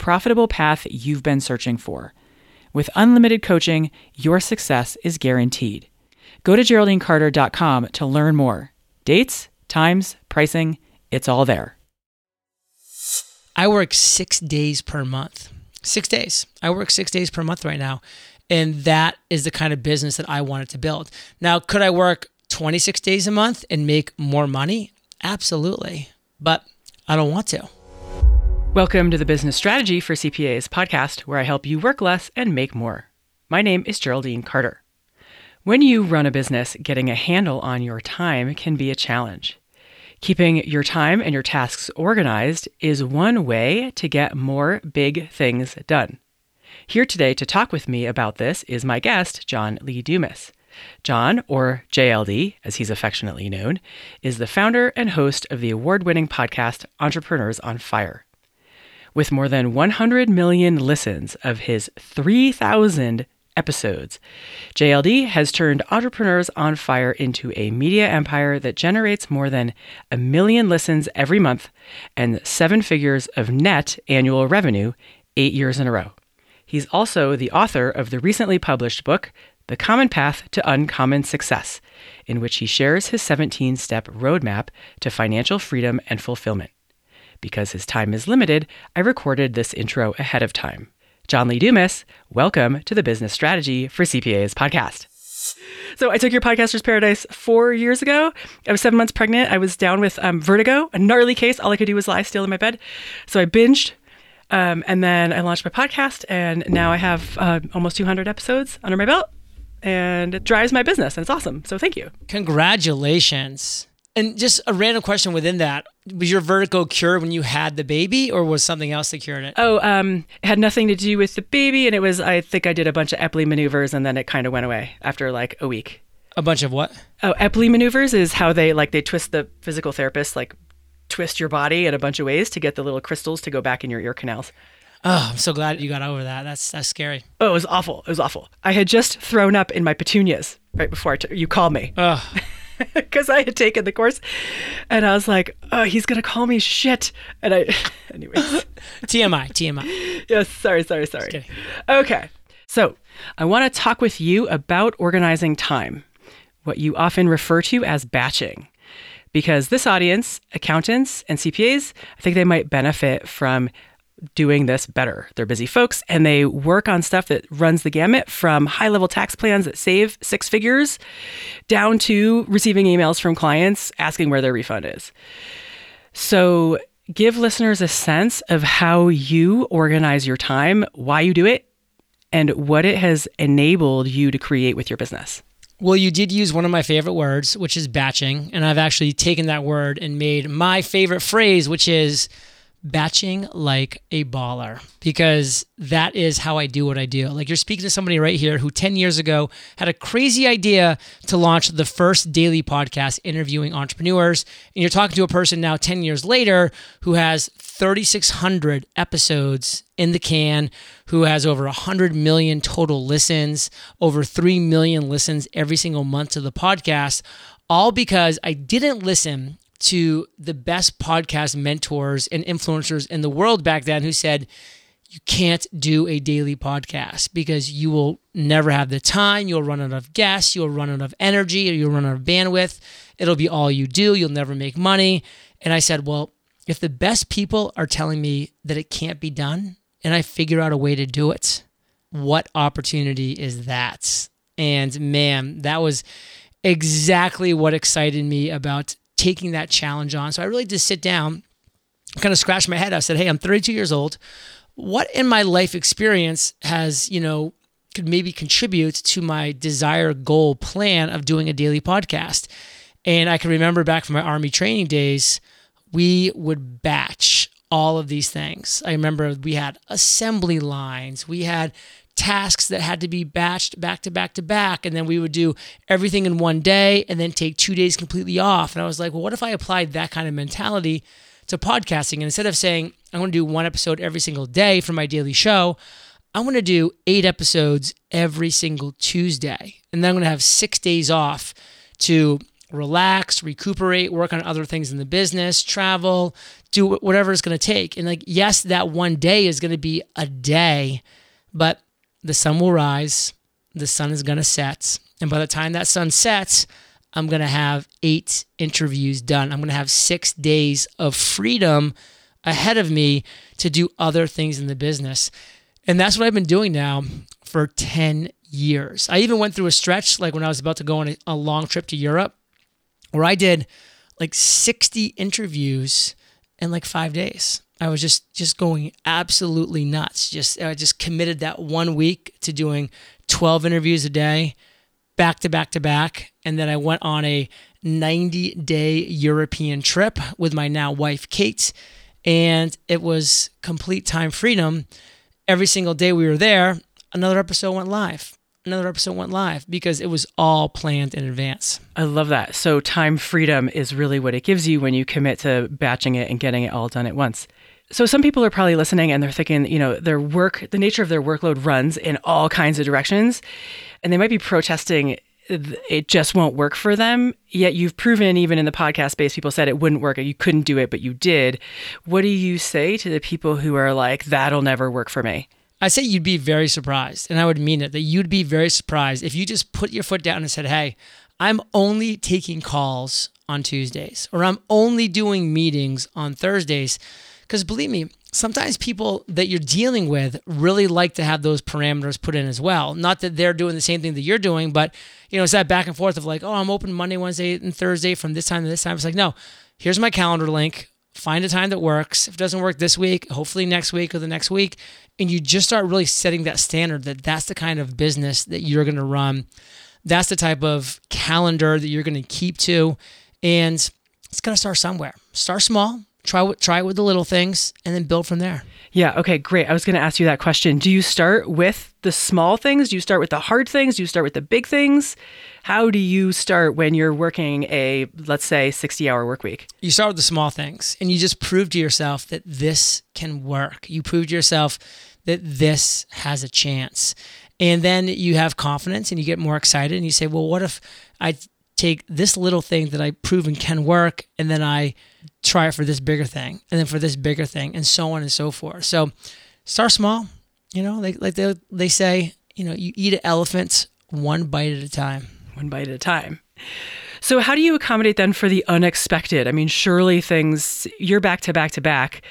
profitable path you've been searching for. With unlimited coaching, your success is guaranteed. Go to GeraldineCarter.com to learn more. Dates, times, pricing, it's all there. I work six days per month. Six days. I work six days per month right now. And that is the kind of business that I wanted to build. Now, could I work 26 days a month and make more money? Absolutely. But I don't want to. Welcome to the Business Strategy for CPAs podcast, where I help you work less and make more. My name is Geraldine Carter. When you run a business, getting a handle on your time can be a challenge. Keeping your time and your tasks organized is one way to get more big things done. Here today to talk with me about this is my guest, John Lee Dumas. John, or JLD as he's affectionately known, is the founder and host of the award winning podcast Entrepreneurs on Fire. With more than 100 million listens of his 3,000 episodes, JLD has turned Entrepreneurs on Fire into a media empire that generates more than a million listens every month and seven figures of net annual revenue eight years in a row. He's also the author of the recently published book, The Common Path to Uncommon Success, in which he shares his 17 step roadmap to financial freedom and fulfillment. Because his time is limited, I recorded this intro ahead of time. John Lee Dumas, welcome to the Business Strategy for CPAs podcast. So I took your Podcaster's Paradise four years ago. I was seven months pregnant. I was down with um, vertigo, a gnarly case. All I could do was lie still in my bed. So I binged, um, and then I launched my podcast, and now I have uh, almost 200 episodes under my belt, and it drives my business, and it's awesome. So thank you. Congratulations. And just a random question within that was your vertigo cured when you had the baby, or was something else that cured it? Oh, um, it had nothing to do with the baby, and it was I think I did a bunch of Epley maneuvers, and then it kind of went away after like a week. A bunch of what? Oh, Epley maneuvers is how they like they twist the physical therapist like twist your body in a bunch of ways to get the little crystals to go back in your ear canals. Oh, I'm so glad you got over that. That's that's scary. Oh, it was awful. It was awful. I had just thrown up in my petunias right before t- you called me. Oh. because I had taken the course, and I was like, "Oh, he's gonna call me shit." And I, anyways, TMI, TMI. yes, sorry, sorry, sorry. Okay, so I want to talk with you about organizing time, what you often refer to as batching, because this audience, accountants and CPAs, I think they might benefit from doing this better. They're busy folks and they work on stuff that runs the gamut from high level tax plans that save six figures down to receiving emails from clients asking where their refund is. So, give listeners a sense of how you organize your time, why you do it, and what it has enabled you to create with your business. Well, you did use one of my favorite words, which is batching. And I've actually taken that word and made my favorite phrase, which is batching like a baller because that is how I do what I do. Like you're speaking to somebody right here who 10 years ago had a crazy idea to launch the first daily podcast interviewing entrepreneurs. And you're talking to a person now 10 years later who has 3,600 episodes in the can, who has over 100 million total listens, over 3 million listens every single month to the podcast. All because I didn't listen to the best podcast mentors and influencers in the world back then who said, you can't do a daily podcast because you will never have the time. You'll run out of gas. You'll run out of energy. Or you'll run out of bandwidth. It'll be all you do. You'll never make money. And I said, well, if the best people are telling me that it can't be done and I figure out a way to do it, what opportunity is that? And man, that was exactly what excited me about taking that challenge on. So I really just sit down, kind of scratch my head. I said, Hey, I'm 32 years old. What in my life experience has, you know, could maybe contribute to my desire, goal, plan of doing a daily podcast? And I can remember back from my Army training days, we would batch all of these things. I remember we had assembly lines, we had tasks that had to be batched back to back to back. And then we would do everything in one day and then take two days completely off. And I was like, well, what if I applied that kind of mentality to podcasting? And instead of saying, I'm going to do one episode every single day for my daily show, I'm going to do eight episodes every single Tuesday. And then I'm going to have six days off to relax, recuperate, work on other things in the business, travel, do whatever it's going to take. And like, yes, that one day is going to be a day, but the sun will rise, the sun is going to set. And by the time that sun sets, I'm going to have eight interviews done. I'm going to have six days of freedom ahead of me to do other things in the business. And that's what I've been doing now for 10 years. I even went through a stretch, like when I was about to go on a, a long trip to Europe, where I did like 60 interviews in like five days. I was just just going absolutely nuts. Just I just committed that one week to doing 12 interviews a day, back to back to back, and then I went on a 90 day European trip with my now wife Kate, and it was complete time freedom. Every single day we were there, another episode went live another episode went live because it was all planned in advance. I love that. So, time freedom is really what it gives you when you commit to batching it and getting it all done at once. So some people are probably listening and they're thinking, you know, their work, the nature of their workload runs in all kinds of directions, and they might be protesting it just won't work for them. Yet you've proven, even in the podcast space, people said it wouldn't work, you couldn't do it, but you did. What do you say to the people who are like, that'll never work for me? I say you'd be very surprised, and I would mean it, that you'd be very surprised if you just put your foot down and said, hey, I'm only taking calls on Tuesdays, or I'm only doing meetings on Thursdays because believe me, sometimes people that you're dealing with really like to have those parameters put in as well. Not that they're doing the same thing that you're doing, but you know, it's that back and forth of like, oh, I'm open Monday, Wednesday, and Thursday from this time to this time. It's like, no, here's my calendar link. Find a time that works. If it doesn't work this week, hopefully next week or the next week. And you just start really setting that standard that that's the kind of business that you're going to run. That's the type of calendar that you're going to keep to. And it's going to start somewhere. Start small, try try it with the little things and then build from there yeah okay great i was going to ask you that question do you start with the small things do you start with the hard things do you start with the big things. How do you start when you're working a let's say 60 hour work week? You start with the small things and you just prove to yourself that this can work. You prove to yourself that this has a chance. And then you have confidence and you get more excited and you say well what if i take this little thing that I've proven can work and then I try it for this bigger thing and then for this bigger thing and so on and so forth. So start small, you know, like, like they, they say, you know, you eat elephants one bite at a time. One bite at a time. So how do you accommodate then for the unexpected? I mean, surely things you're back to back to back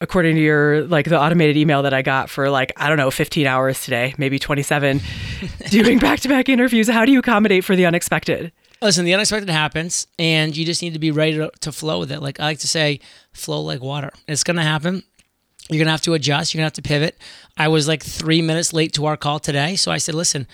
according to your like the automated email that I got for like I don't know 15 hours today, maybe 27 doing back-to-back interviews. How do you accommodate for the unexpected? Listen, the unexpected happens, and you just need to be ready to, to flow with it. Like I like to say, flow like water. It's going to happen. You're to have to adjust. You're to have to pivot. I was like three minutes late to our call today. So I said, listen,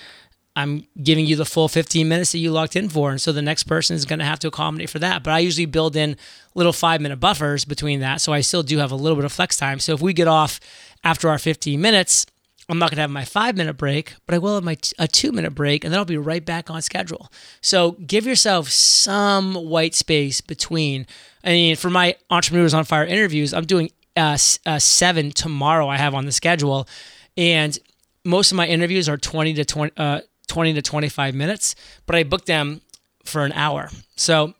I'm giving you the full 15 minutes that you locked in for. And so the next person is going to have to accommodate for that. But I usually build in little five minute buffers between that. So I still do have a little bit of flex time. So if we get off after our 15 minutes, I'm not going to have my five minute break, but I will have my a two minute break, and then I'll be right back on schedule. So give yourself some white space between. I mean, for my entrepreneurs on fire interviews, I'm doing uh, uh, seven tomorrow. I have on the schedule, and most of my interviews are 20 to 20, uh, 20 to 25 minutes, but I book them for an hour. So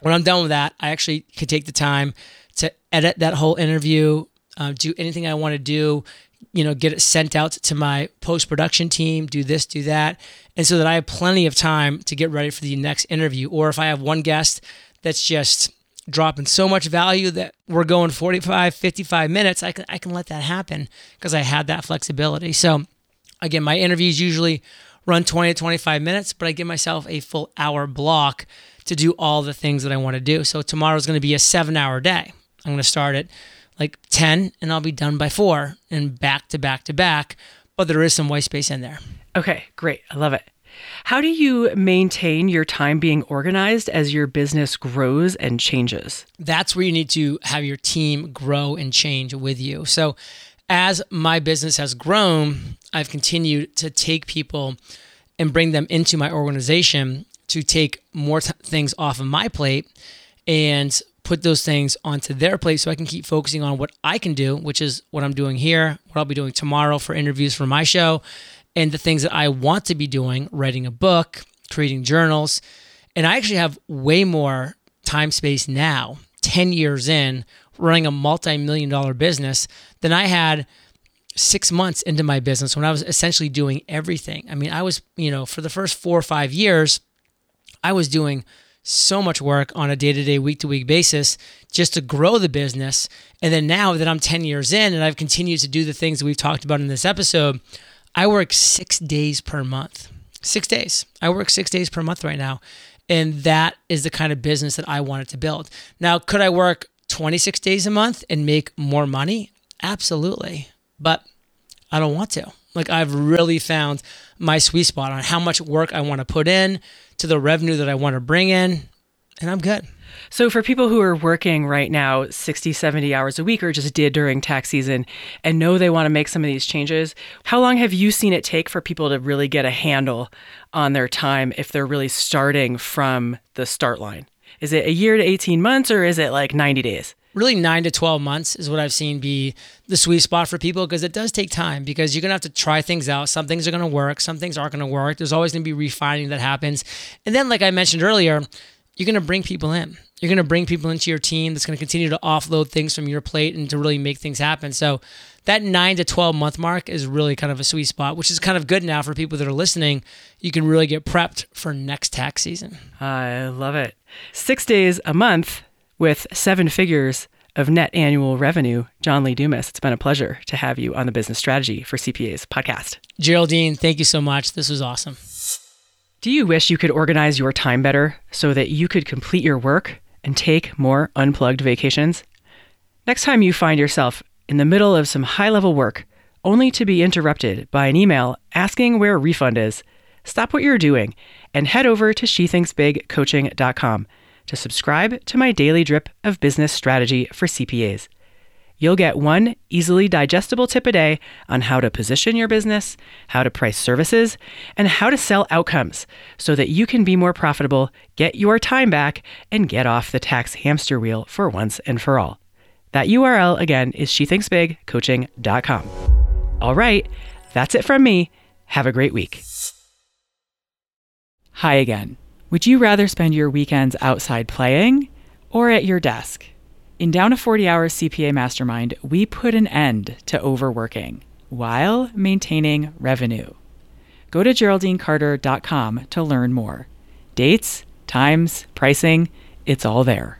when I'm done with that, I actually can take the time to edit that whole interview, uh, do anything I want to do, you know, get it sent out to my post production team, do this, do that. And so that I have plenty of time to get ready for the next interview. Or if I have one guest that's just dropping so much value that we're going 45, 55 minutes, I can, I can let that happen because I had that flexibility. So again, my interviews usually run 20 to 25 minutes, but I give myself a full hour block to do all the things that I want to do. So tomorrow's going to be a seven hour day. I'm going to start at like 10 and I'll be done by four and back to back to back. But there is some white space in there. Okay, great. I love it. How do you maintain your time being organized as your business grows and changes? That's where you need to have your team grow and change with you. So, as my business has grown, I've continued to take people and bring them into my organization to take more t- things off of my plate and put those things onto their plate so I can keep focusing on what I can do, which is what I'm doing here, what I'll be doing tomorrow for interviews for my show, and the things that I want to be doing, writing a book, creating journals. And I actually have way more time space now, 10 years in, running a multi million dollar business than I had six months into my business when I was essentially doing everything. I mean, I was, you know, for the first four or five years, I was doing so much work on a day to day, week to week basis just to grow the business. And then now that I'm 10 years in and I've continued to do the things that we've talked about in this episode, I work six days per month. Six days. I work six days per month right now. And that is the kind of business that I wanted to build. Now, could I work 26 days a month and make more money? Absolutely. But I don't want to. Like, I've really found my sweet spot on how much work I want to put in to the revenue that I want to bring in, and I'm good. So, for people who are working right now 60, 70 hours a week or just did during tax season and know they want to make some of these changes, how long have you seen it take for people to really get a handle on their time if they're really starting from the start line? Is it a year to 18 months or is it like 90 days? Really, nine to 12 months is what I've seen be the sweet spot for people because it does take time because you're going to have to try things out. Some things are going to work, some things aren't going to work. There's always going to be refining that happens. And then, like I mentioned earlier, you're going to bring people in. You're going to bring people into your team that's going to continue to offload things from your plate and to really make things happen. So that nine to 12 month mark is really kind of a sweet spot, which is kind of good now for people that are listening. You can really get prepped for next tax season. I love it. Six days a month with seven figures of net annual revenue. John Lee Dumas, it's been a pleasure to have you on the Business Strategy for CPAs podcast. Geraldine, thank you so much. This was awesome. Do you wish you could organize your time better so that you could complete your work and take more unplugged vacations? Next time you find yourself in the middle of some high level work, only to be interrupted by an email asking where a refund is, stop what you're doing and head over to shethinksbigcoaching.com to subscribe to my daily drip of business strategy for CPAs. You'll get one easily digestible tip a day on how to position your business, how to price services, and how to sell outcomes so that you can be more profitable, get your time back, and get off the tax hamster wheel for once and for all. That URL again is shethinksbigcoaching.com. All right, that's it from me. Have a great week. Hi again. Would you rather spend your weekends outside playing or at your desk? In Down to 40 Hours CPA Mastermind, we put an end to overworking while maintaining revenue. Go to GeraldineCarter.com to learn more. Dates, times, pricing, it's all there.